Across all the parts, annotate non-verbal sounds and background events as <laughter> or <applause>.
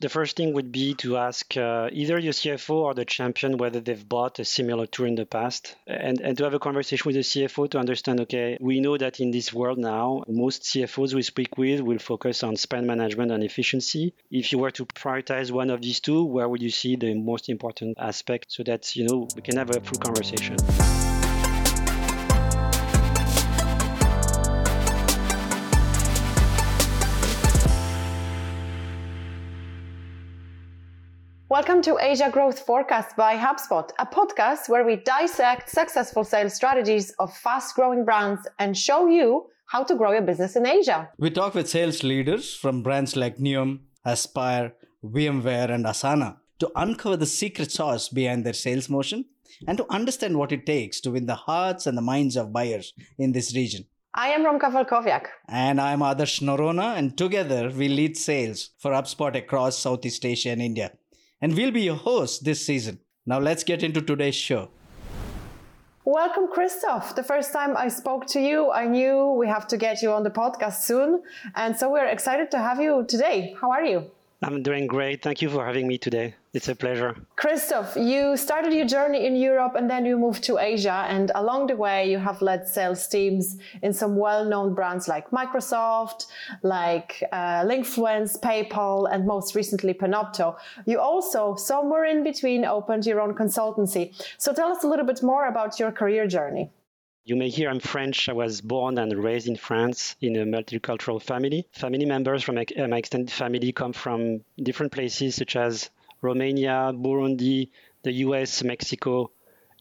The first thing would be to ask uh, either your CFO or the champion whether they've bought a similar tool in the past and, and to have a conversation with the CFO to understand okay, we know that in this world now, most CFOs we speak with will focus on spend management and efficiency. If you were to prioritize one of these two, where would you see the most important aspect so that you know we can have a full conversation? Welcome to Asia Growth Forecast by HubSpot, a podcast where we dissect successful sales strategies of fast growing brands and show you how to grow your business in Asia. We talk with sales leaders from brands like Neom, Aspire, VMware, and Asana to uncover the secret sauce behind their sales motion and to understand what it takes to win the hearts and the minds of buyers in this region. I am Romka Walkowiak. And I'm Adarsh Noronha, and together we lead sales for HubSpot across Southeast Asia and India and we'll be your host this season. Now let's get into today's show. Welcome, Christophe. The first time I spoke to you, I knew we have to get you on the podcast soon. And so we're excited to have you today. How are you? I'm doing great. Thank you for having me today. It's a pleasure. Christophe, you started your journey in Europe and then you moved to Asia. And along the way, you have led sales teams in some well known brands like Microsoft, like uh, Linkfluence, PayPal, and most recently Panopto. You also, somewhere in between, opened your own consultancy. So tell us a little bit more about your career journey. You may hear I'm French. I was born and raised in France in a multicultural family. Family members from my extended family come from different places such as Romania, Burundi, the US, Mexico,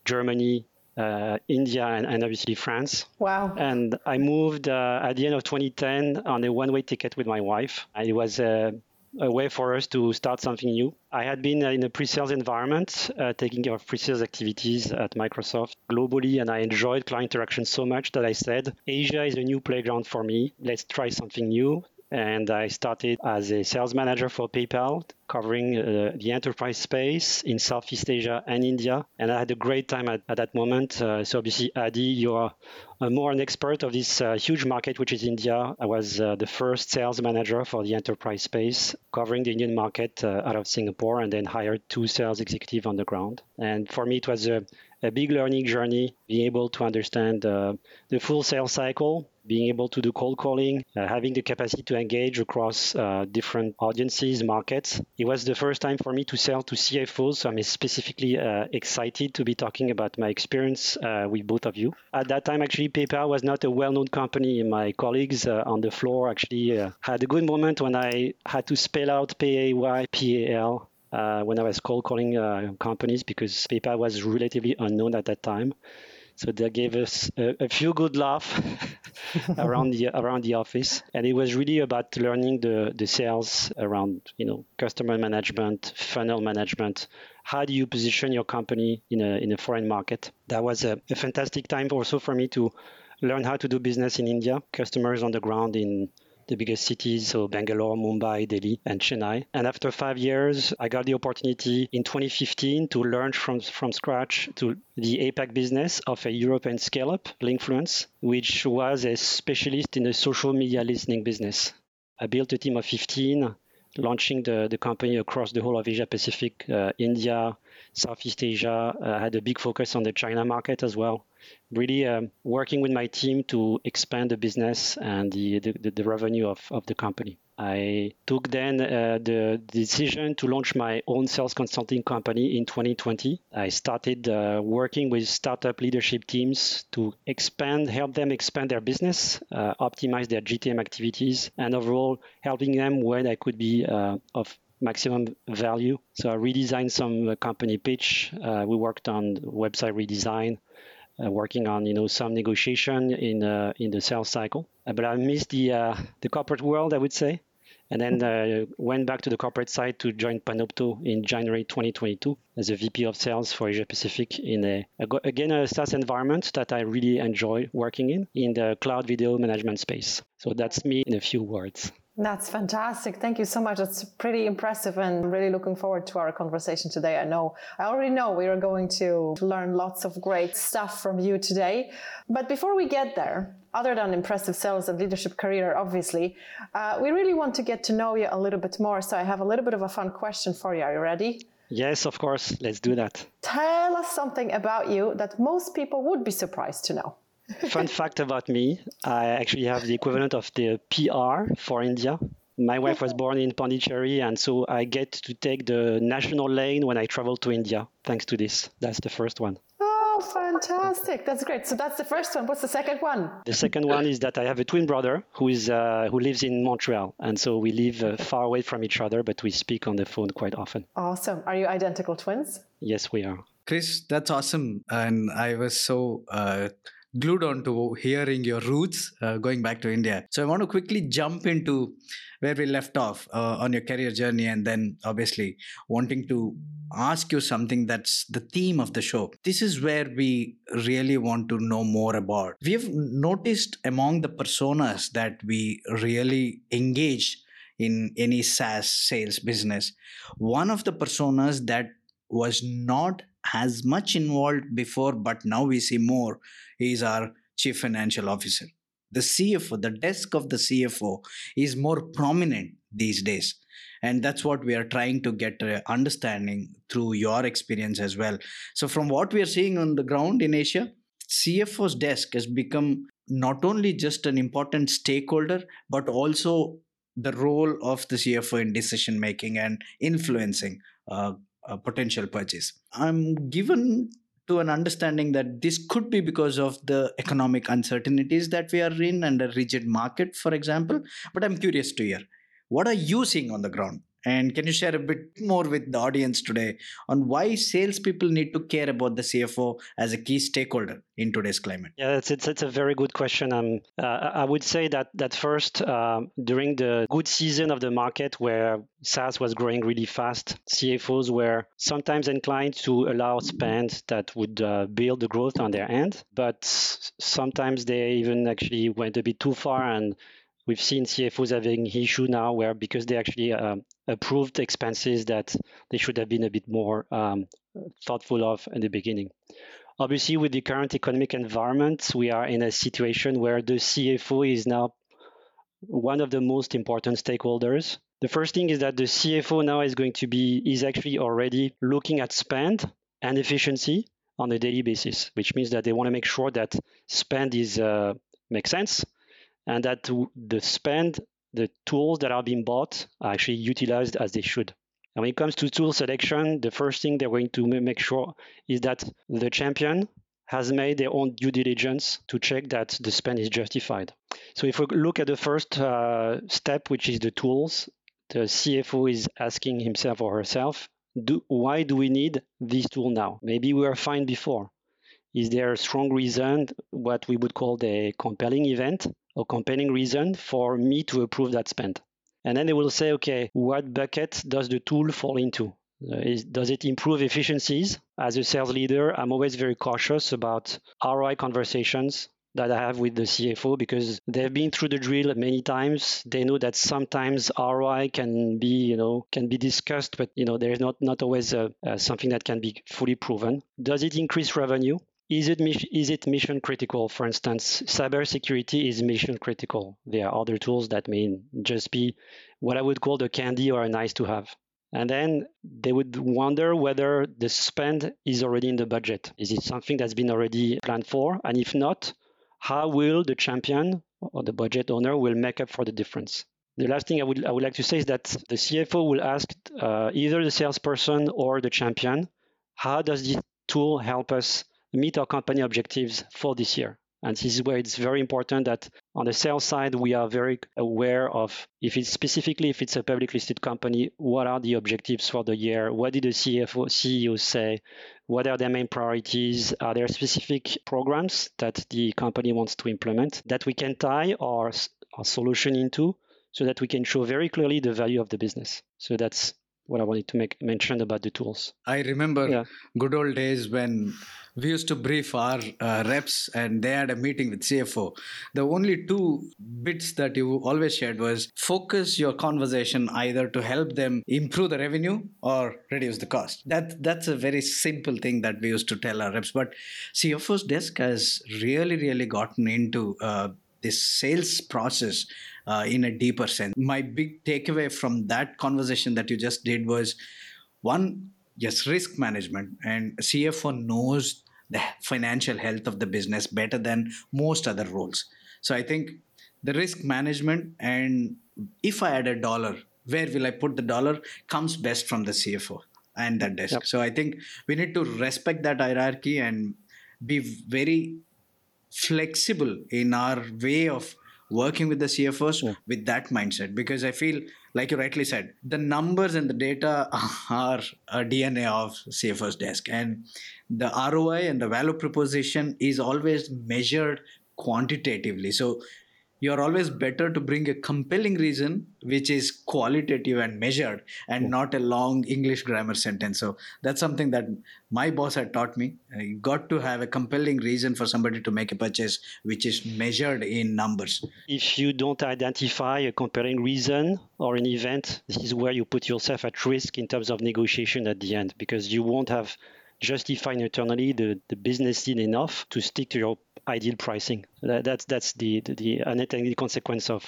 Germany, uh, India, and, and, obviously France. Wow. And I moved uh, at the end of 2010 on a one way ticket with my wife. It was a, a, way for us to start something new. I had been in a pre sales environment, uh, taking care of pre sales activities at Microsoft globally, and I enjoyed client interaction so much that I said, Asia is a new playground for me. Let's try something new and I started as a sales manager for PayPal, covering uh, the enterprise space in Southeast Asia and India. And I had a great time at, at that moment. Uh, so obviously, Adi, you are uh, more an expert of this uh, huge market, which is India. I was uh, the first sales manager for the enterprise space, covering the Indian market uh, out of Singapore, and then hired two sales executives on the ground. And for me, it was a, a big learning journey, being able to understand the full sales cycle, being able to do cold calling, uh, having the capacity to engage across uh, different audiences, markets. It was the first time for me to sell to CFOs, so I'm specifically uh, excited to be talking about my experience uh, with both of you. At that time, actually, PayPal was not a well-known company. My colleagues uh, on the floor actually uh, had a good moment when I had to spell out P-A-Y-P-A-L uh, when I was cold calling uh, companies because PayPal was relatively unknown at that time. So they gave us a, a few good laughs around the around the office, and it was really about learning the the sales around you know customer management, funnel management. How do you position your company in a in a foreign market? That was a, a fantastic time also for me to learn how to do business in India, customers on the ground in the biggest cities, so Bangalore, Mumbai, Delhi, and Chennai. And after five years, I got the opportunity in 2015 to learn from, from scratch to the APAC business of a European scale up, Linkfluence, which was a specialist in the social media listening business. I built a team of 15 launching the, the company across the whole of Asia Pacific, uh, India, Southeast Asia. Uh, had a big focus on the China market as well really um, working with my team to expand the business and the, the, the revenue of, of the company. I took then uh, the decision to launch my own sales consulting company in 2020. I started uh, working with startup leadership teams to expand, help them expand their business, uh, optimize their GTM activities, and overall helping them when I could be uh, of maximum value. So I redesigned some uh, company pitch. Uh, we worked on website redesign, working on you know some negotiation in uh, in the sales cycle. Uh, but I missed the uh, the corporate world, I would say, and then uh, went back to the corporate side to join Panopto in January 2022 as a VP of Sales for Asia Pacific in a again a SaaS environment that I really enjoy working in in the cloud video management space. So that's me in a few words. That's fantastic. Thank you so much. That's pretty impressive and really looking forward to our conversation today. I know, I already know we are going to learn lots of great stuff from you today. But before we get there, other than impressive sales and leadership career, obviously, uh, we really want to get to know you a little bit more. So I have a little bit of a fun question for you. Are you ready? Yes, of course. Let's do that. Tell us something about you that most people would be surprised to know. Fun fact about me I actually have the equivalent of the PR for India. My wife was born in Pondicherry, and so I get to take the national lane when I travel to India, thanks to this. That's the first one. Oh, fantastic. That's great. So that's the first one. What's the second one? The second one is that I have a twin brother who is uh, who lives in Montreal, and so we live uh, far away from each other, but we speak on the phone quite often. Awesome. Are you identical twins? Yes, we are. Chris, that's awesome. And I was so uh, glued on to hearing your roots uh, going back to India. So I want to quickly jump into where we left off uh, on your career journey and then obviously wanting to ask you something that's the theme of the show. This is where we really want to know more about. We have noticed among the personas that we really engage in any SaaS sales business, one of the personas that was not as much involved before, but now we see more, is our chief financial officer. The CFO, the desk of the CFO is more prominent these days. And that's what we are trying to get understanding through your experience as well. So, from what we are seeing on the ground in Asia, CFO's desk has become not only just an important stakeholder, but also the role of the CFO in decision making and influencing uh, a potential purchase. I'm given to an understanding that this could be because of the economic uncertainties that we are in and a rigid market, for example. But I'm curious to hear what are you seeing on the ground? And can you share a bit more with the audience today on why salespeople need to care about the CFO as a key stakeholder in today's climate? Yeah, it's, it's, a very good question. Um, uh, I would say that that first, um, during the good season of the market where SaaS was growing really fast, CFOs were sometimes inclined to allow spend that would uh, build the growth on their end, but sometimes they even actually went a bit too far and we've seen CFOs having issue now where because they actually uh, approved expenses that they should have been a bit more um, thoughtful of in the beginning. Obviously, with the current economic environment, we are in a situation where the CFO is now one of the most important stakeholders. The first thing is that the CFO now is going to be is actually already looking at spend and efficiency on a daily basis, which means that they want to make sure that spend is uh, makes sense and that the spend the tools that are being bought are actually utilized as they should. And when it comes to tool selection, the first thing they're going to make sure is that the champion has made their own due diligence to check that the spend is justified. So if we look at the first uh, step, which is the tools, the CFO is asking himself or herself, do, why do we need this tool now? Maybe we were fine before. Is there a strong reason, what we would call the compelling event, or compelling reason for me to approve that spend. And then they will say, okay, what bucket does the tool fall into? Uh, does it improve efficiencies? As a sales leader, I'm always very cautious about ROI conversations that I have with the CFO because they've been through the drill many times. They know that sometimes ROI can be, you know, can be discussed, but you know, there is not not always a, uh, something that can be fully proven. Does it increase revenue? Is it, is it mission critical? For instance, cybersecurity is mission critical. There are other tools that may just be what I would call the candy or a nice to have. And then they would wonder whether the spend is already in the budget. Is it something that's been already planned for? And if not, how will the champion or the budget owner will make up for the difference? The last thing I would, I would like to say is that the CFO will ask uh, either the salesperson or the champion, how does this tool help us meet our company objectives for this year. And this is where it's very important that on the sales side, we are very aware of if it's specifically if it's a public listed company, what are the objectives for the year? What did the CFO, CEO say? What are their main priorities? Are there specific programs that the company wants to implement that we can tie our, our solution into so that we can show very clearly the value of the business? So that's what I wanted to make mention about the tools. I remember yeah. good old days when we used to brief our uh, reps and they had a meeting with CFO. The only two bits that you always shared was focus your conversation either to help them improve the revenue or reduce the cost. That that's a very simple thing that we used to tell our reps. But CFO's desk has really, really gotten into uh, this sales process uh, in a deeper sense. My big takeaway from that conversation that you just did was one, yes, risk management, and CFO knows the financial health of the business better than most other roles. So I think the risk management and if I add a dollar, where will I put the dollar comes best from the CFO and that desk. Yep. So I think we need to respect that hierarchy and be very flexible in our way of working with the CFOs yeah. with that mindset because I feel, like you rightly said, the numbers and the data <laughs> are a DNA of CFO's desk, and the ROI and the value proposition is always measured quantitatively. So you're always better to bring a compelling reason which is qualitative and measured and yeah. not a long english grammar sentence. So that's something that my boss had taught me. Uh, you got to have a compelling reason for somebody to make a purchase which is measured in numbers. If you don't identify a compelling reason or an event this is where you put yourself at risk in terms of negotiation at the end because you won't have justified internally the, the business need enough to stick to your ideal pricing. That, that's that's the, the, the unintended consequence of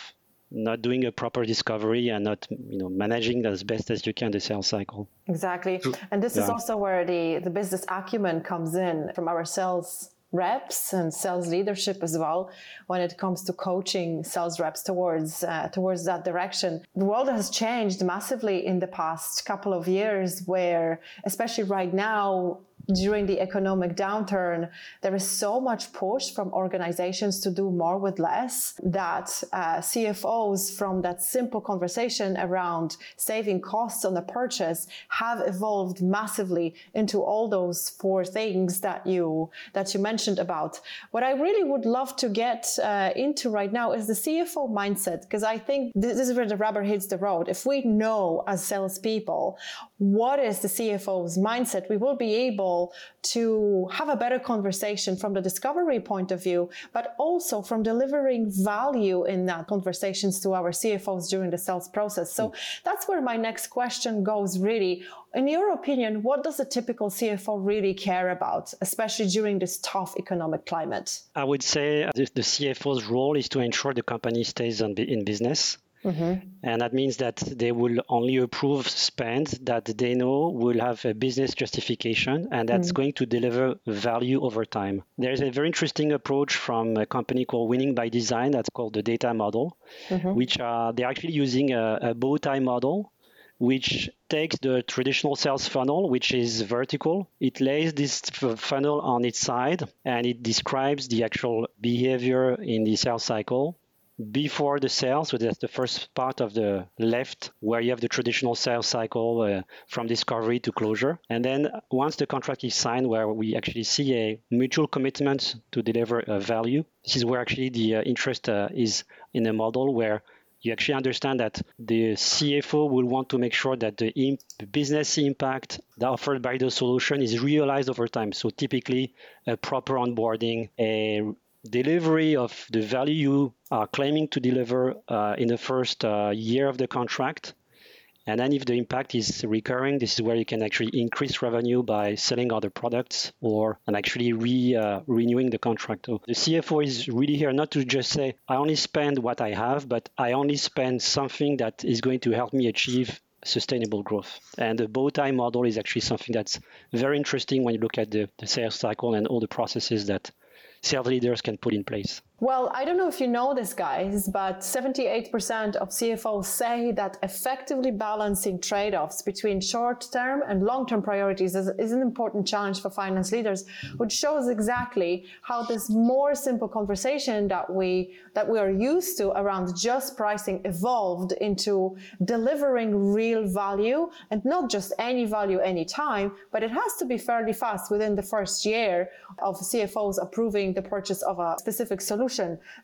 not doing a proper discovery and not you know managing as best as you can the sales cycle exactly and this yeah. is also where the the business acumen comes in from our sales reps and sales leadership as well when it comes to coaching sales reps towards uh, towards that direction. The world has changed massively in the past couple of years where especially right now during the economic downturn, there is so much push from organizations to do more with less that uh, CFOs from that simple conversation around saving costs on a purchase have evolved massively into all those four things that you that you mentioned about. What I really would love to get uh, into right now is the CFO mindset because I think this is where the rubber hits the road. If we know as salespeople what is the CFO's mindset, we will be able to have a better conversation from the discovery point of view, but also from delivering value in that conversations to our CFOs during the sales process. So mm. that's where my next question goes really. In your opinion, what does a typical CFO really care about, especially during this tough economic climate? I would say the CFO's role is to ensure the company stays in business Mm-hmm. And that means that they will only approve spend that they know will have a business justification and that's mm-hmm. going to deliver value over time. There's a very interesting approach from a company called Winning by Design that's called the data model, mm-hmm. which are they're actually using a, a bow tie model which takes the traditional sales funnel, which is vertical. It lays this funnel on its side and it describes the actual behavior in the sales cycle before the sale. So that's the first part of the left where you have the traditional sales cycle uh, from discovery to closure. And then once the contract is signed, where we actually see a mutual commitment to deliver a value, this is where actually the uh, interest uh, is in a model where you actually understand that the CFO will want to make sure that the imp- business impact offered by the solution is realized over time. So typically, a proper onboarding, a delivery of the value you are claiming to deliver uh, in the first uh, year of the contract. And then if the impact is recurring, this is where you can actually increase revenue by selling other products or and actually re, uh, renewing the contract. So the CFO is really here not to just say, I only spend what I have, but I only spend something that is going to help me achieve sustainable growth. And the bow tie model is actually something that's very interesting when you look at the, the sales cycle and all the processes that sales leaders can put in place. Well, I don't know if you know this, guys, but 78% of CFOs say that effectively balancing trade offs between short term and long term priorities is, is, an important challenge for finance leaders, which shows exactly how this more simple conversation that we, that we are used to around just pricing evolved into delivering real value and not just any value anytime, but it has to be fairly fast within the first year of CFOs approving the purchase of a specific solution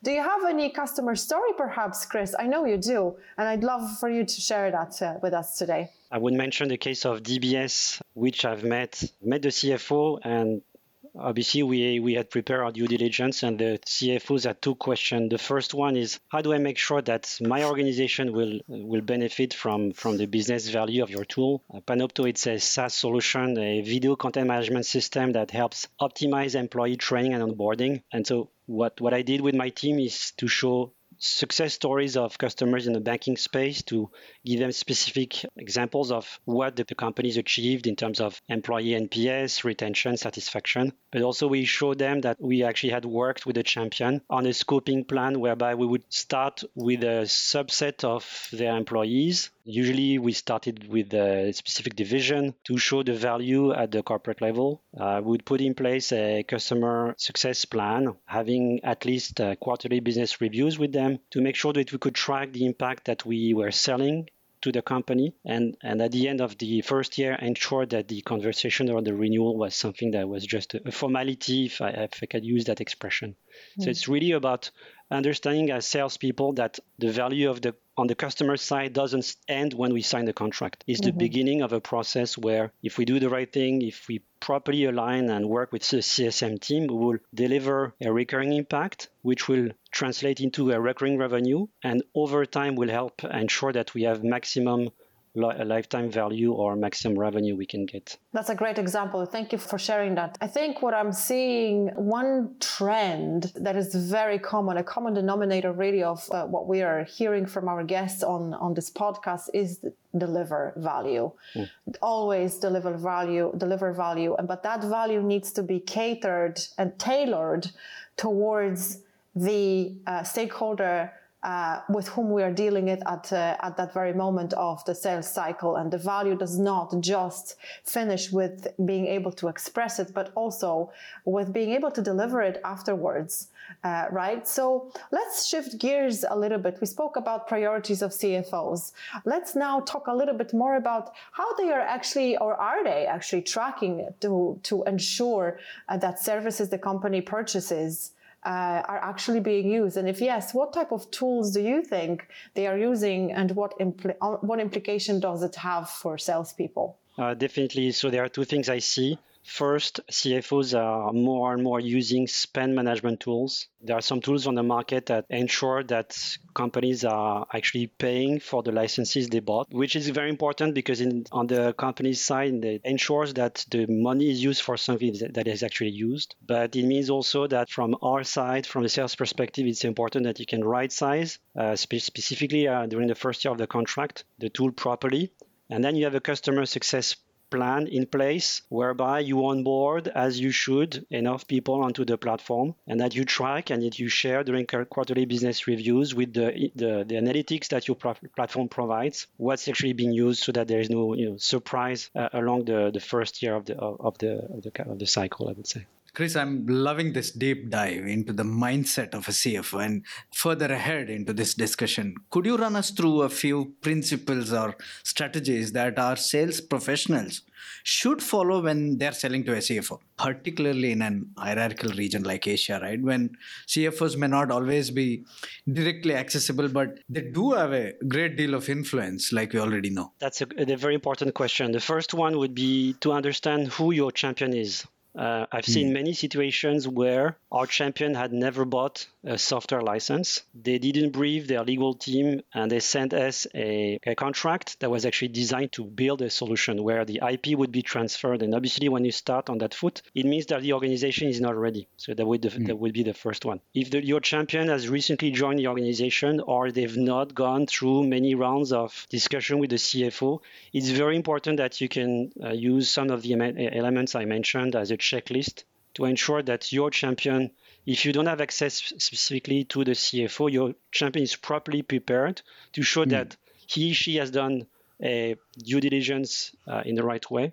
Do you have any customer story, perhaps, Chris? I know you do, and I'd love for you to share that uh, with us today. I would mention the case of DBS, which I've met met the CFO and obviously we, we had prepared our due diligence and the CFOs had two questions. The first one is how do I make sure that my organization will will benefit from, from the business value of your tool? Uh, Panopto, it's a SaaS solution, a video content management system that helps optimize employee training and onboarding. And so what what I did with my team is to show success stories of customers in the banking space to give them specific examples of what the, companies achieved in terms of employee NPS, retention, satisfaction. But also we showed them that we actually had worked with a champion on a scoping plan whereby we would start with a subset of their employees. Usually we started with a specific division to show the value at the corporate level. Uh, we would put in place a customer success plan, having at least uh, quarterly business reviews with them to make sure that we could track the impact that we were selling to the company. And and at the end of the first year ensure that the conversation or the renewal was something that was just a, formality if I, if I could use that expression mm. so it's really about understanding as salespeople that the value of the on the customer side doesn't end when we sign the contract. It's mm-hmm. the beginning of a process where if we do the right thing, if we properly align and work with the CSM team, we will deliver a recurring impact, which will translate into a recurring revenue and over time will help ensure that we have maximum li- lifetime value or maximum revenue we can get. That's a great example. Thank you for sharing that. I think what I'm seeing, one trend that is very common, a common denominator really of uh, what we are hearing from our guests on, on this podcast is deliver value. Mm. Always deliver value, deliver value. But that value needs to be catered and tailored towards the uh, stakeholder uh, with whom we are dealing it at uh, at that very moment of the sales cycle. And the value does not just finish with being able to express it but also with being able to deliver it afterwards uh, right? So let's shift gears a little bit. We spoke about priorities of cfos let's now talk a little bit more about how they are actually or are they actually tracking to to ensure uh, that services the company purchases uh, are actually being used? And if yes, what type of tools do you think they are using, and what impl- uh, what implication does it have for salespeople? Uh, definitely. So there are two things I see. First, CFOs are more and more using spend management tools. There are some tools on the market that ensure that companies are actually paying for the licenses they bought, which is very important because in, on the company's side, it ensures that the money is used for something that is actually used. But it means also that from our side, from the sales perspective, it's important that you can right size, uh, spe- specifically uh, during the first year of the contract, the tool properly. And then you have a customer success plan in place whereby you onboard as you should enough people onto the platform and that you track and that you share during quarterly business reviews with the, the, the analytics that your platform provides what's actually being used so that there is no you know surprise uh, along the, the first year of the of the of the, of the cycle i would say Chris, I'm loving this deep dive into the mindset of a CFO and further ahead into this discussion. Could you run us through a few principles or strategies that our sales professionals should follow when they're selling to a CFO, particularly in an hierarchical region like Asia, right? When CFOs may not always be directly accessible, but they do have a great deal of influence, like we already know. That's a, a very important question. The first one would be to understand who your champion is. Uh, I've seen hmm. many situations where our champion had never bought a software license. They didn't brief their legal team and they sent us a, a, contract that was actually designed to build a solution where the IP would be transferred. And obviously, when you start on that foot, it means that the organization is not ready. So that would, mm. that would be the first one. If the, your champion has recently joined the organization or they've not gone through many rounds of discussion with the CFO, it's very important that you can uh, use some of the elements I mentioned as a checklist to ensure that your champion, if you don't have access specifically to the CFO, your champion is properly prepared to show mm. that he she has done a due diligence uh, in the right way,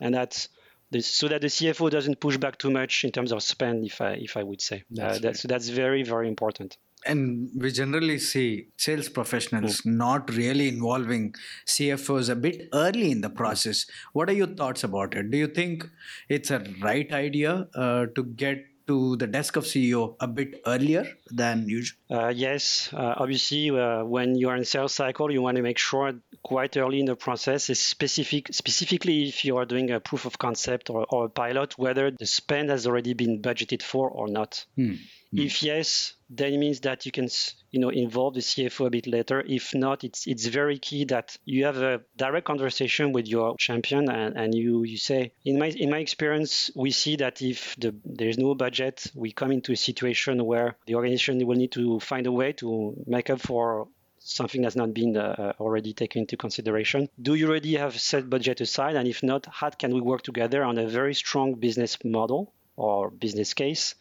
and that this, so that the CFO doesn't push back too much in terms of spend. If I if I would say that's, uh, that's, that's very very important and we generally see sales professionals mm. not really involving CFOs a bit early in the process. What are your thoughts about it? Do you think it's a right idea uh, to get to the desk of CEO a bit earlier than usual? Uh, yes, uh, obviously, uh, when you are in sales cycle, you want to make sure quite early in the process, is specific, specifically if you are doing a proof of concept or, or, a pilot, whether the spend has already been budgeted for or not. Hmm. Mm. If yes, then it means that you can you know involve the CFO a bit later. If not, it's it's very key that you have a direct conversation with your champion and, and you you say in my in my experience we see that if the there's no budget, we come into a situation where the organization will need to find a way to make up for something that's not been uh, already taken into consideration. Do you already have set budget aside? And if not, how can we work together on a very strong business model or business case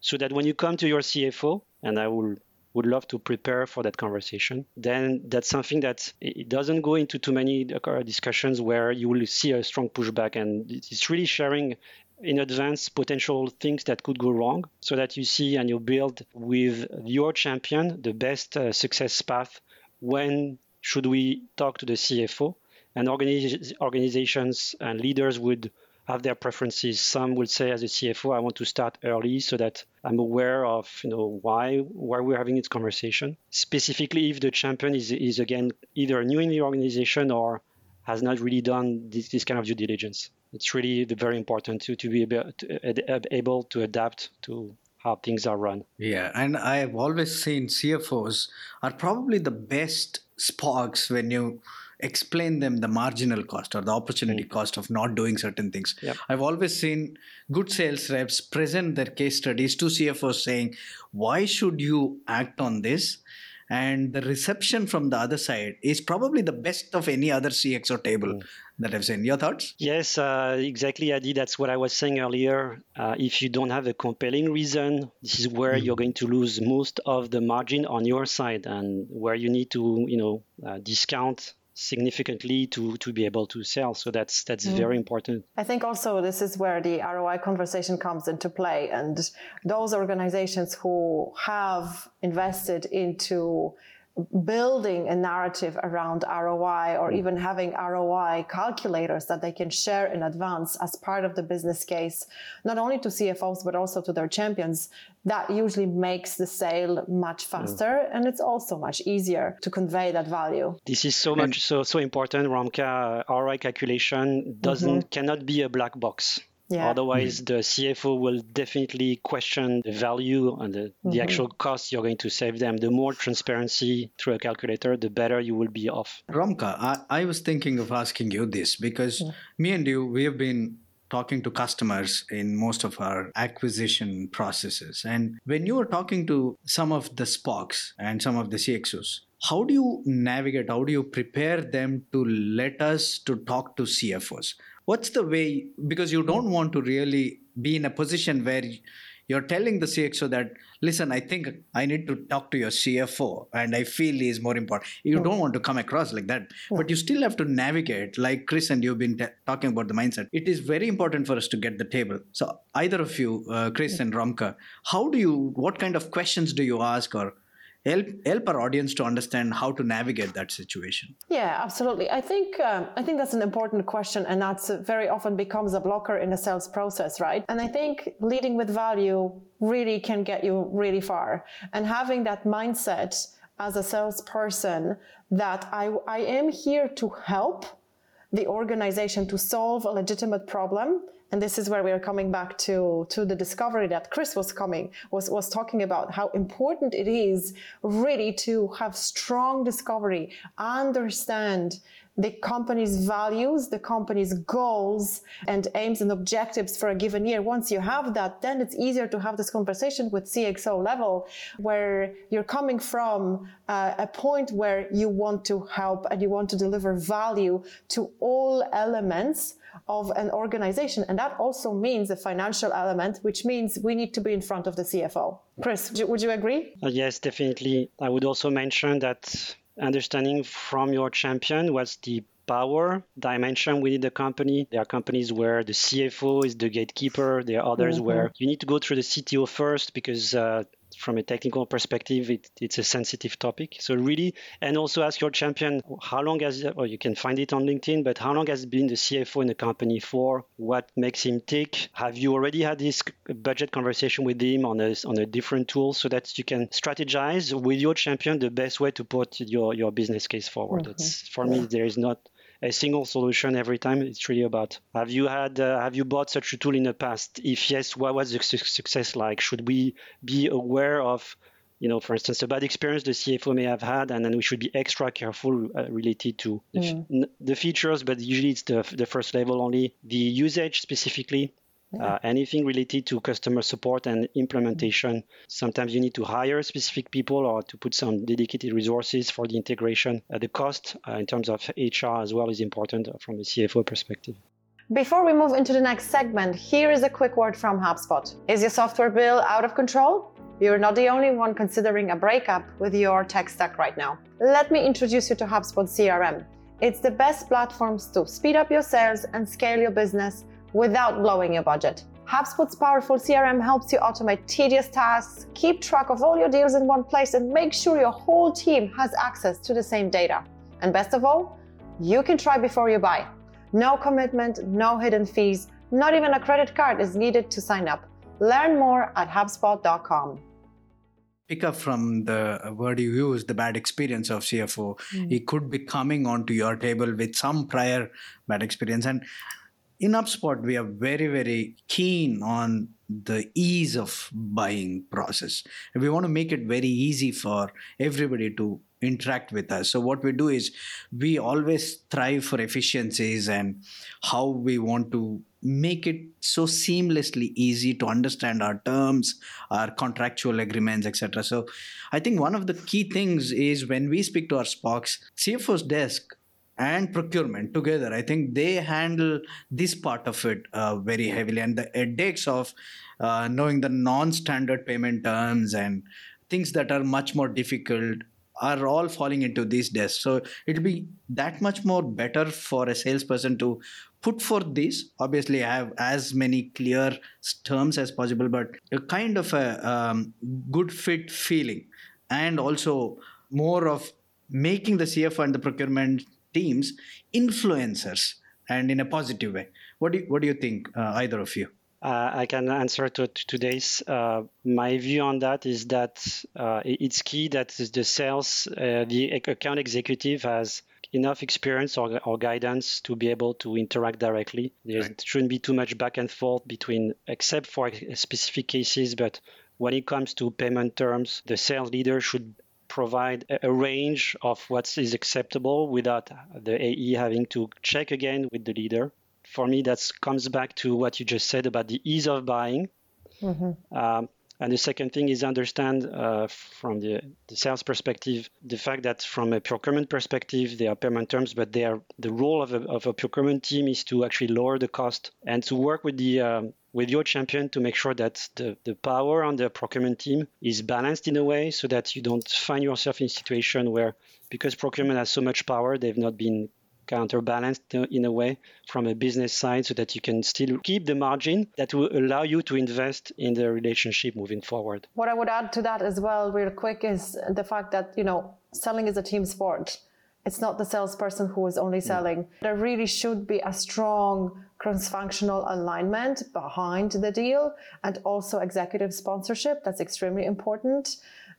so that when you come to your CFO, and I will would love to prepare for that conversation, then that's something that it doesn't go into too many uh, discussions where you will see a strong pushback. And it's really sharing in advance potential things that could go wrong so that you see and you build with your champion the best uh, success path when should we talk to the CFO and organiz- organizations and leaders would have their preferences. Some will say, as a CFO, I want to start early so that I'm aware of, you know, why why we're having this conversation. Specifically, if the champion is is again either new in the organization or has not really done this, this kind of due diligence. It's really very important to, to be able to, able to adapt to how things are run. Yeah, and I've always seen CFOs are probably the best sparks when you explain them the marginal cost or the opportunity mm. cost of not doing certain things. Yep. I've always seen good sales reps present their case studies to CFOs saying, why should you act on this? And the reception from the other side is probably the best of any other CXO table mm. that I've seen. Your thoughts? Yes, uh, exactly, Adi. That's what I was saying earlier. Uh, if you don't have a compelling reason, this is where mm. you're going to lose most of the margin on your side, and where you need to, you know, uh, discount significantly to to be able to sell so that's that's mm. very important i think also this is where the roi conversation comes into play and those organizations who have invested into building a narrative around ROI or mm. even having ROI calculators that they can share in advance as part of the business case, not only to CFOs, but also to their champions, that usually makes the sale much mm. faster and it's also much easier to convey that value. This is so mm. much so so important, Romka. ROI calculation doesn't mm-hmm. cannot be a black box. Yeah. Otherwise, mm-hmm. the CFO will definitely question the value and the, mm-hmm. the actual cost you're going to save them. The more transparency through a calculator, the better you will be off. Romka, I, I was thinking of asking you this because yeah. me and you, we have been talking to customers in most of our acquisition processes. And when you are talking to some of the SPOCs and some of the CXOs, how do you navigate how do you prepare them to let us to talk to cfos what's the way because you don't want to really be in a position where you're telling the CXO that, listen, I think I need to talk to your CFO and I feel he is more important. You don't want to come across like that, but you still have to navigate, like Chris and you've been t- talking about the mindset. It is very important for us to get the table. So, either of you, uh, Chris and Romka, how do you, what kind of questions do you ask or help help our audience to understand how to navigate that situation. Yeah absolutely. I think um, i think that's an important question and that's uh, very often becomes a blocker in the sales process right? And i think leading with value really can get you really far. And having that mindset as a salesperson that i i am here to help the organization to solve a legitimate problem and this is where we are coming back to to the discovery that chris was coming was was talking about how important it is really to have strong discovery understand the company's values, the company's goals and aims and objectives for a given year. Once you have that, then it's easier to have this conversation with CXO level where you're coming from uh, a point where you want to help and you want to deliver value to all elements of an organization. And that also means a financial element, which means we need to be in front of the CFO. Chris, would you agree? Uh, yes, definitely. I would also mention that understanding from your champion what's the power dimension within the company. There are companies where the CFO is the gatekeeper. There are others mm-hmm. where you need to go through the CTO first because uh, from a technical perspective, it, it's a sensitive topic. So really, and also ask your champion how long has, or you can find it on LinkedIn, but how long has been the CFO in the company for? What makes him tick? Have you already had this budget conversation with him on a on a different tool so that you can strategize with your champion the best way to put your your business case forward? Mm-hmm. That's for me, there is not a single solution every time. It's really about have you had uh, have you bought such a tool in the past? If yes, what was the su- success like? Should we be aware of you know, for instance, a bad experience the CFO may have had, and then we should be extra careful uh, related to the, mm. f- the, features, but usually it's the, the first level only. The usage specifically, yeah. uh, anything related to customer support and implementation. Sometimes you need to hire specific people or to put some dedicated resources for the integration. Uh, the cost uh, in terms of HR as well is important from a CFO perspective. Before we move into the next segment, here is a quick word from HubSpot. Is your software bill out of control? You're not the only one considering a breakup with your tech stack right now. Let me introduce you to HubSpot CRM. It's the best platform to speed up your sales and scale your business without blowing your budget. HubSpot's powerful CRM helps you automate tedious tasks, keep track of all your deals in one place, and make sure your whole team has access to the same data. And best of all, you can try before you buy. No commitment, no hidden fees, not even a credit card is needed to sign up. Learn more at HubSpot.com pick up from the word you use, the bad experience of CFO. Mm. He could be coming onto your table with some prior bad experience. And in HubSpot, we are very, very keen on the ease of buying process. We want to make it very easy for everybody to interact with us. So what we do is we always strive for efficiencies and how we want to make it so seamlessly easy to understand our terms our contractual agreements etc so i think one of the key things is when we speak to our SPOCs cfo's desk and procurement together i think they handle this part of it uh, very heavily and the headaches of uh, knowing the non-standard payment terms and things that are much more difficult are all falling into these desks. So it'll be that much more better for a salesperson to put for this. Obviously, have as many clear terms as possible, but a kind of a um, good fit feeling, and also more of making the CFO and the procurement teams influencers and in a positive way. What do you, what do you think, uh, either of you? Uh, I can answer to, to today's. Uh, my view on that is that uh, it's key that the sales, uh, the account executive has enough experience or, or, guidance to be able to interact directly. There right. shouldn't be too much back and forth between, except for specific cases. But when it comes to payment terms, the sales leader should provide a range of what is acceptable without the AE having to check again with the leader for me, that comes back to what you just said about the ease of buying. Mm-hmm. Um, and the second thing is understand uh, from the, the, sales perspective the fact that from a procurement perspective they are payment terms, but they are the role of a, of a procurement team is to actually lower the cost and to work with the um, with your champion to make sure that the, the power on the procurement team is balanced in a way so that you don't find yourself in a situation where because procurement has so much power they've not been counterbalanced in a way from a business side so that you can still keep the margin that will allow you to invest in the relationship moving forward. What I would add to that as well, real quick, is the fact that, you know, selling is a team sport. It's not the salesperson who is only selling. Mm. There really should be a strong cross functional alignment behind the deal and also executive sponsorship. That's extremely important.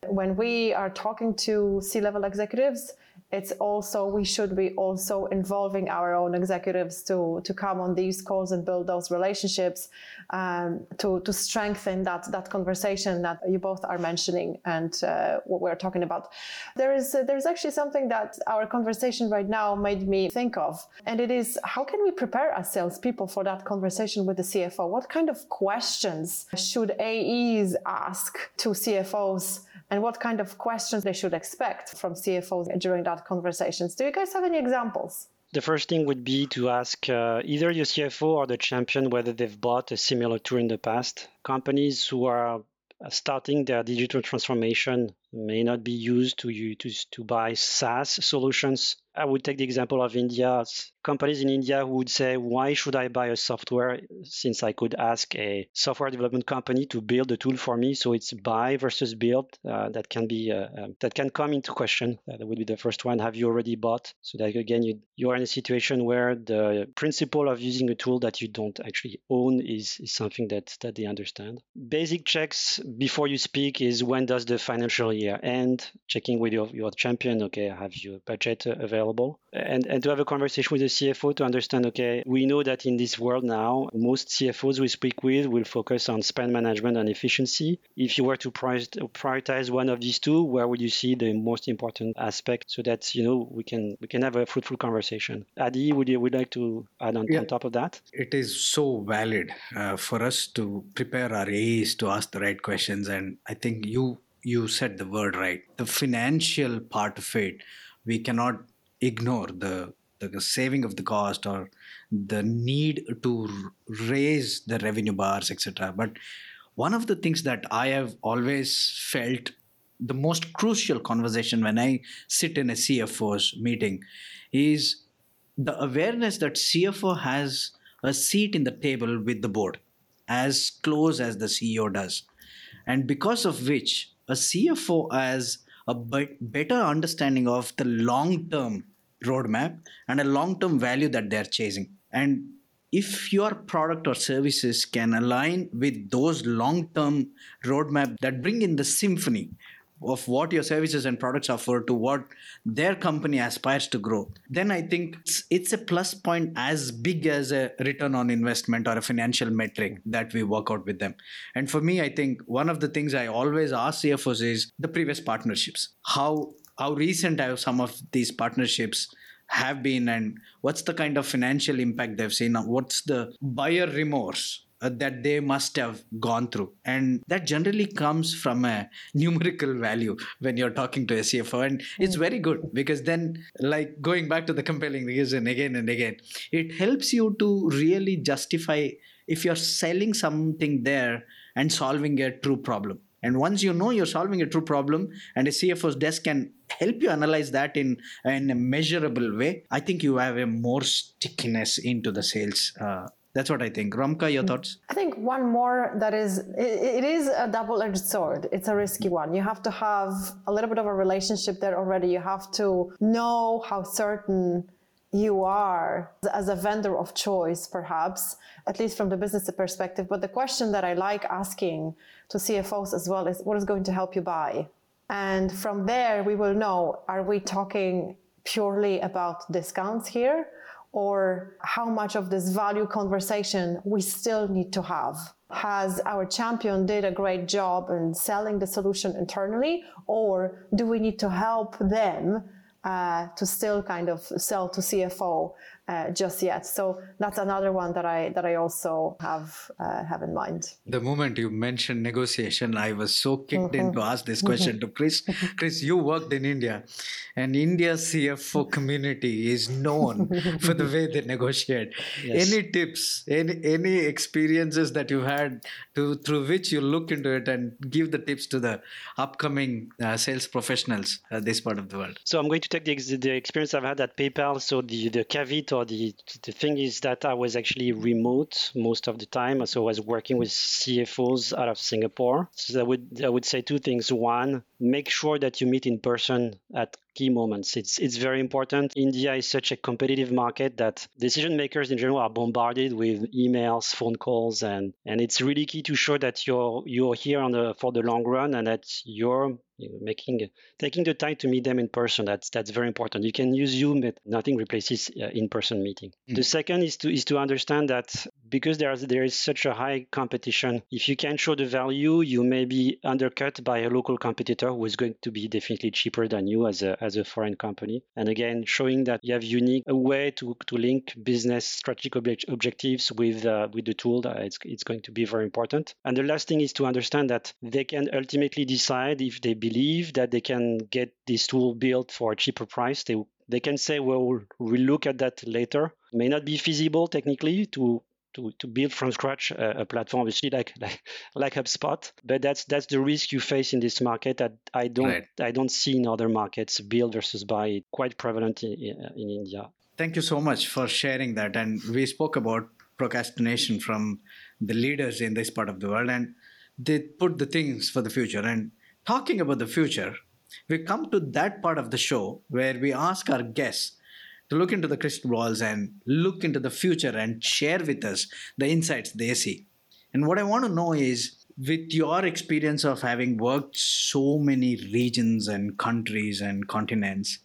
When we are talking to C level executives, it's also we should be also involving our own executives to to come on these calls and build those relationships um, to to strengthen that that conversation that you both are mentioning and uh, what we're talking about. There is uh, there's actually something that our conversation right now made me think of, and it is how can we prepare as salespeople for that conversation with the CFO? What kind of questions should AEs ask to CFOs? And what kind of questions they should expect from CFOs during that conversations. Do you guys have any examples? The first thing would be to ask uh, either your CFO or the champion whether they've bought a similar tool in the past. Companies who are starting their digital transformation may not be used to, to, to buy SaaS solutions. I would take the example of India companies in India who would say, why should I buy a software since I could ask a software development company to build a tool for me? So it's buy versus build uh, that can be uh, um, that can come into question. Uh, that would be the first one. Have you already bought? So that again, you you are in a situation where the principle of using a tool that you don't actually own is, is something that that they understand. Basic checks before you speak is when does the financial year end? Checking with your, your champion. Okay, have you budget available? Available and, and to have a conversation with the CFO to understand, okay, we know that in this world now, most CFOs we speak with will focus on spend management and efficiency. If you were to prioritize one of these two, where would you see the most important aspect so that, you know, we can we can have a fruitful conversation? Adi, would you would like to add on, yeah, on top of that? It is so valid uh, for us to prepare our AEs to ask the right questions. And I think you you said the word right. The financial part of it, we cannot ignore the the saving of the cost or the need to raise the revenue bars etc but one of the things that i have always felt the most crucial conversation when i sit in a cfo's meeting is the awareness that cfo has a seat in the table with the board as close as the ceo does. And because of which a cfo has a better understanding of the long term roadmap and a long term value that they're chasing. And if your product or services can align with those long term roadmap that bring in the symphony of what your services and products offer to what their company aspires to grow. Then i think it's, it's, a plus point as big as a return on investment or a financial metric that we work out with them. And for me i think one of the things i always ask cfos is the previous partnerships. How how recent have some of these partnerships have been and what's the kind of financial impact they've seen? What's the buyer remorse uh, that they must have gone through and that generally comes from a <laughs> numerical value when you're talking to a cfo and it's mm. very good because then like going back to the compelling reason again and again it helps you to really justify if you're selling something there and solving a true problem and once you know you're solving a true problem and a CFO's desk can help you analyze that in, in a measurable way, I think you have a more stickiness into the sales. Uh, that's what I think. Romka, your mm. thoughts? I think one more that is, it, it is a double edged sword. It's a risky one. You have to have a little bit of a relationship there already. You have to know how certain you are as a vendor of choice, perhaps, at least from the business perspective. But the question that I like asking to CFOs as well is what is going to help you buy? And from there, we will know are we talking purely about discounts here? Or how much of this value conversation we still need to have? Has our champion did a great job in selling the solution internally, or do we need to help them uh, to still kind of sell to CFO uh, just yet. So that's another one that I that I also have uh, have in mind. The moment you mentioned negotiation, I was so kicked mm-hmm. in to ask this question mm-hmm. to Chris. Chris, you worked in India, and India CFO community is known for the way they negotiate. Yes. Any tips, any any experiences that you had to through which you look into it and give the tips to the upcoming uh, sales professionals at this part of the world? So I'm going to take the, the experience I've had at PayPal. So the the caveat so the the thing is that I was actually remote most of the time. So I was working with CFOs out of Singapore. So I would I would say two things. One, make sure that you meet in person at key moments. It's it's very important. India is such a competitive market that decision makers in general are bombarded with emails, phone calls, and and it's really key to show that you're you're here on the for the long run and that you're making taking the time to meet them in person that's that's very important you can use zoom but nothing replaces uh, in-person meeting mm. the second is to is to understand that because there is there is such a high competition if you can show the value you may be undercut by a local competitor who is going to be definitely cheaper than you as a as a foreign company. And again showing that you have unique a way to to link business strategic objectives with uh, with the tool it's, it's going to be very important. And the last thing is to understand that they can ultimately decide if they believe that they can get this tool built for a cheaper price, they they can say, well, we'll look at that later. May not be feasible technically to to, to build from scratch a, a, platform, obviously like, <laughs> like like HubSpot. But that's that's the risk you face in this market that I don't right. I don't see in other markets. Build versus buy quite prevalent in, in India. Thank you so much for sharing that. And we spoke about procrastination from the leaders in this part of the world, and they put the things for the future. And talking about the future, we come to that part of the show where we ask our guests to look into the crystal balls and look into the future and share with us the insights they see. And what I want to know is with your experience of having worked so many regions and countries and continents,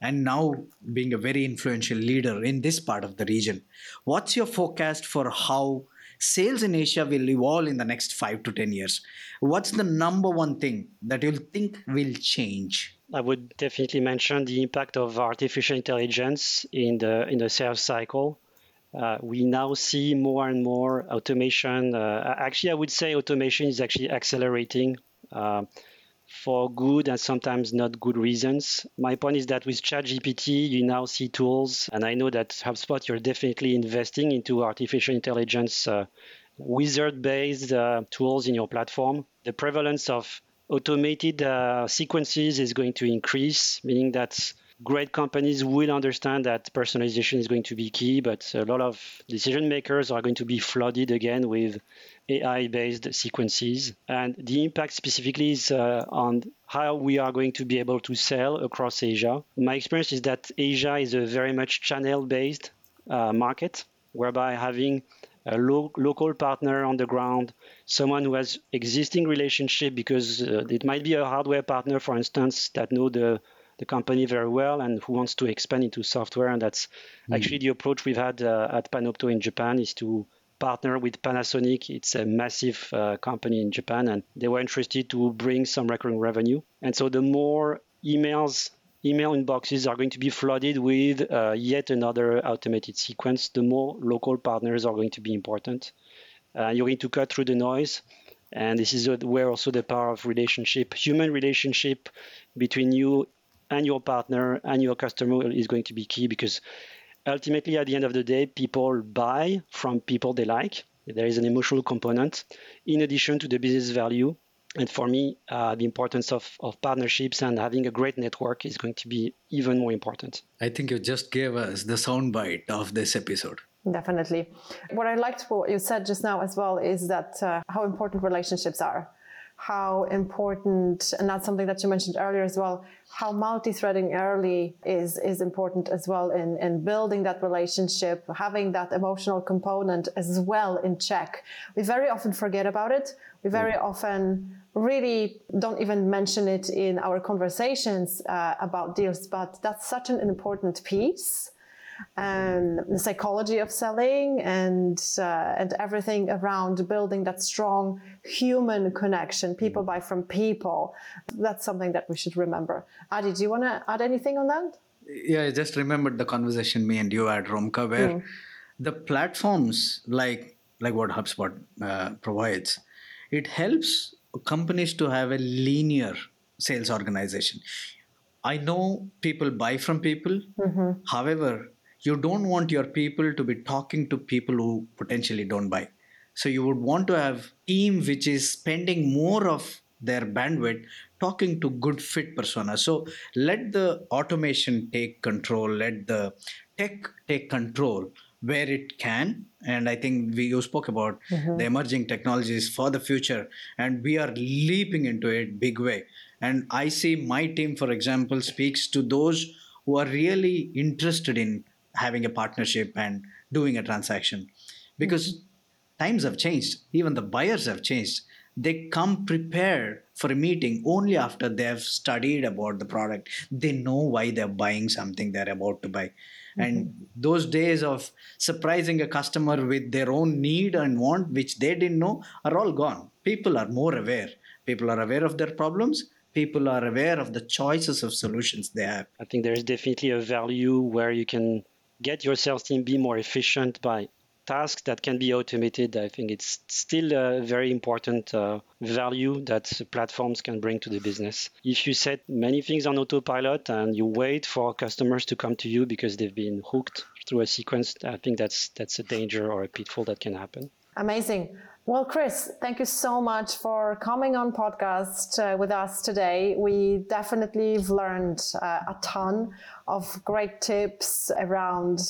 and now being a very influential leader in this part of the region. What's your forecast for how sales in Asia will evolve in the next five to 10 years? What's the number one thing that you'll think will change? I would definitely mention the impact of artificial intelligence in the in the sales cycle. Uh, we now see more and more automation. Uh, actually, I would say automation is actually accelerating uh, for good and sometimes not good reasons. My point is that with ChatGPT, you now see tools, and I know that HubSpot, you're definitely investing into artificial intelligence uh, wizard-based uh, tools in your platform. The prevalence of automated uh, sequences is going to increase, meaning that great companies will understand that personalization is going to be key, but a lot of decision makers are going to be flooded again with AI based sequences. And the impact specifically is uh, on how we are going to be able to sell across Asia. My experience is that Asia is a very much channel based uh, market, whereby having a lo- local partner on the ground, someone who has existing relationship because uh, it might be a hardware partner, for instance, that know the the company very well and who wants to expand into software. And that's mm. actually the approach we've had uh, at Panopto in Japan is to partner with Panasonic. It's a massive uh, company in Japan, and they were interested to bring some recurring revenue. And so the more emails email inboxes are going to be flooded with uh, yet another automated sequence, the more local partners are going to be important. Uh, you're going to cut through the noise. And this is where also the power of relationship, human relationship between you and your partner and your customer is going to be key because ultimately at the end of the day people buy from people they like there is an emotional component in addition to the business value and for me uh, the importance of, of partnerships and having a great network is going to be even more important i think you just gave us the soundbite of this episode definitely what i liked what you said just now as well is that uh, how important relationships are how important, and that's something that you mentioned earlier as well, how multi-threading early is is important as well in, in building that relationship, having that emotional component as well in check. We very often forget about it. We very mm. often really don't even mention it in our conversations uh, about deals, but that's such an important piece and the psychology of selling and uh, and everything around building that strong human connection. People buy from people. That's something that we should remember. Adi, do you want to add anything on that? Yeah, I just remembered the conversation me and you had, Romka, where mm. the platforms like like what HubSpot uh, provides, it helps companies to have a linear sales organization. I know people buy from people. Mm-hmm. However, you don't want your people to be talking to people who potentially don't buy so you would want to have team which is spending more of their bandwidth talking to good fit persona so let the automation take control let the tech take control where it can and i think we you spoke about mm-hmm. the emerging technologies for the future and we are leaping into it big way and i see my team for example speaks to those who are really interested in having a partnership and doing a transaction because mm-hmm. times have changed even the buyers have changed they come prepared for a meeting only after they have studied about the product. They know why they're buying something they're about to buy. Mm-hmm. and those days of surprising a customer with their own need and want which they didn't know are all gone. People are more aware. People are aware of their problems. People are aware of the choices of solutions they have. I think there's definitely a value where you can get your sales team be more efficient by tasks that can be automated. I think it's still a very important uh, value that platforms can bring to the business. If you set many things on autopilot and you wait for customers to come to you because they've been hooked through a sequence, I think that's that's a danger or a pitfall that can happen. Amazing. Well, Chris, thank you so much for coming on podcast uh, with us today. We definitely learned uh, a ton of great tips around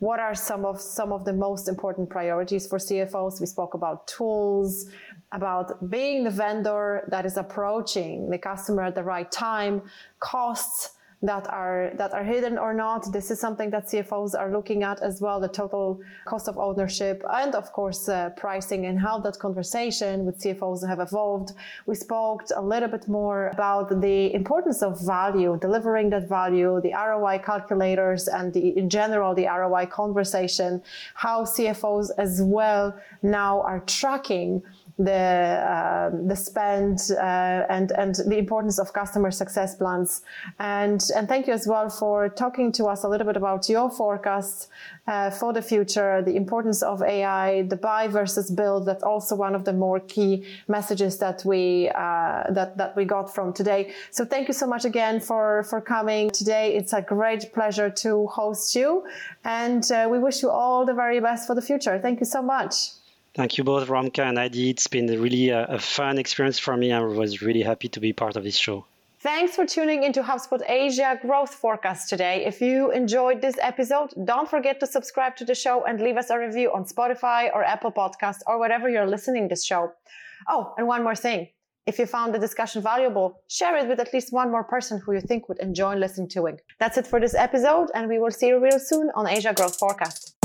what are some of some of the most important priorities for CFOs. We spoke about tools, about being the vendor that is approaching the customer at the right time, costs, that are that are hidden or not. This is something that CFOs are looking at as well: the total cost of ownership, and of course uh, pricing, and how that conversation with CFOs have evolved. We spoke a little bit more about the importance of value, delivering that value, the ROI calculators, and the, in general the ROI conversation. How CFOs as well now are tracking the uh, the spend uh, and and the importance of customer success plans. And and thank you as well for talking to us a little bit about your forecasts uh, for the future the importance of AI the buy versus build. That's also one of the more key messages that we uh, that that we got from today. So thank you so much again for for coming today. It's a great pleasure to host you. And uh, we wish you all the very best for the future. Thank you so much Thank you both, Romka and Adi. It's been really a, a, fun experience for me. I was really happy to be part of this show. Thanks for tuning into HubSpot Asia Growth Forecast today. If you enjoyed this episode, don't forget to subscribe to the show and leave us a review on Spotify or Apple Podcasts or wherever you're listening to this show. Oh, and one more thing. If you found the discussion valuable, share it with at least one more person who you think would enjoy listening to it. That's it for this episode, and we will see you real soon on Asia Growth Forecast.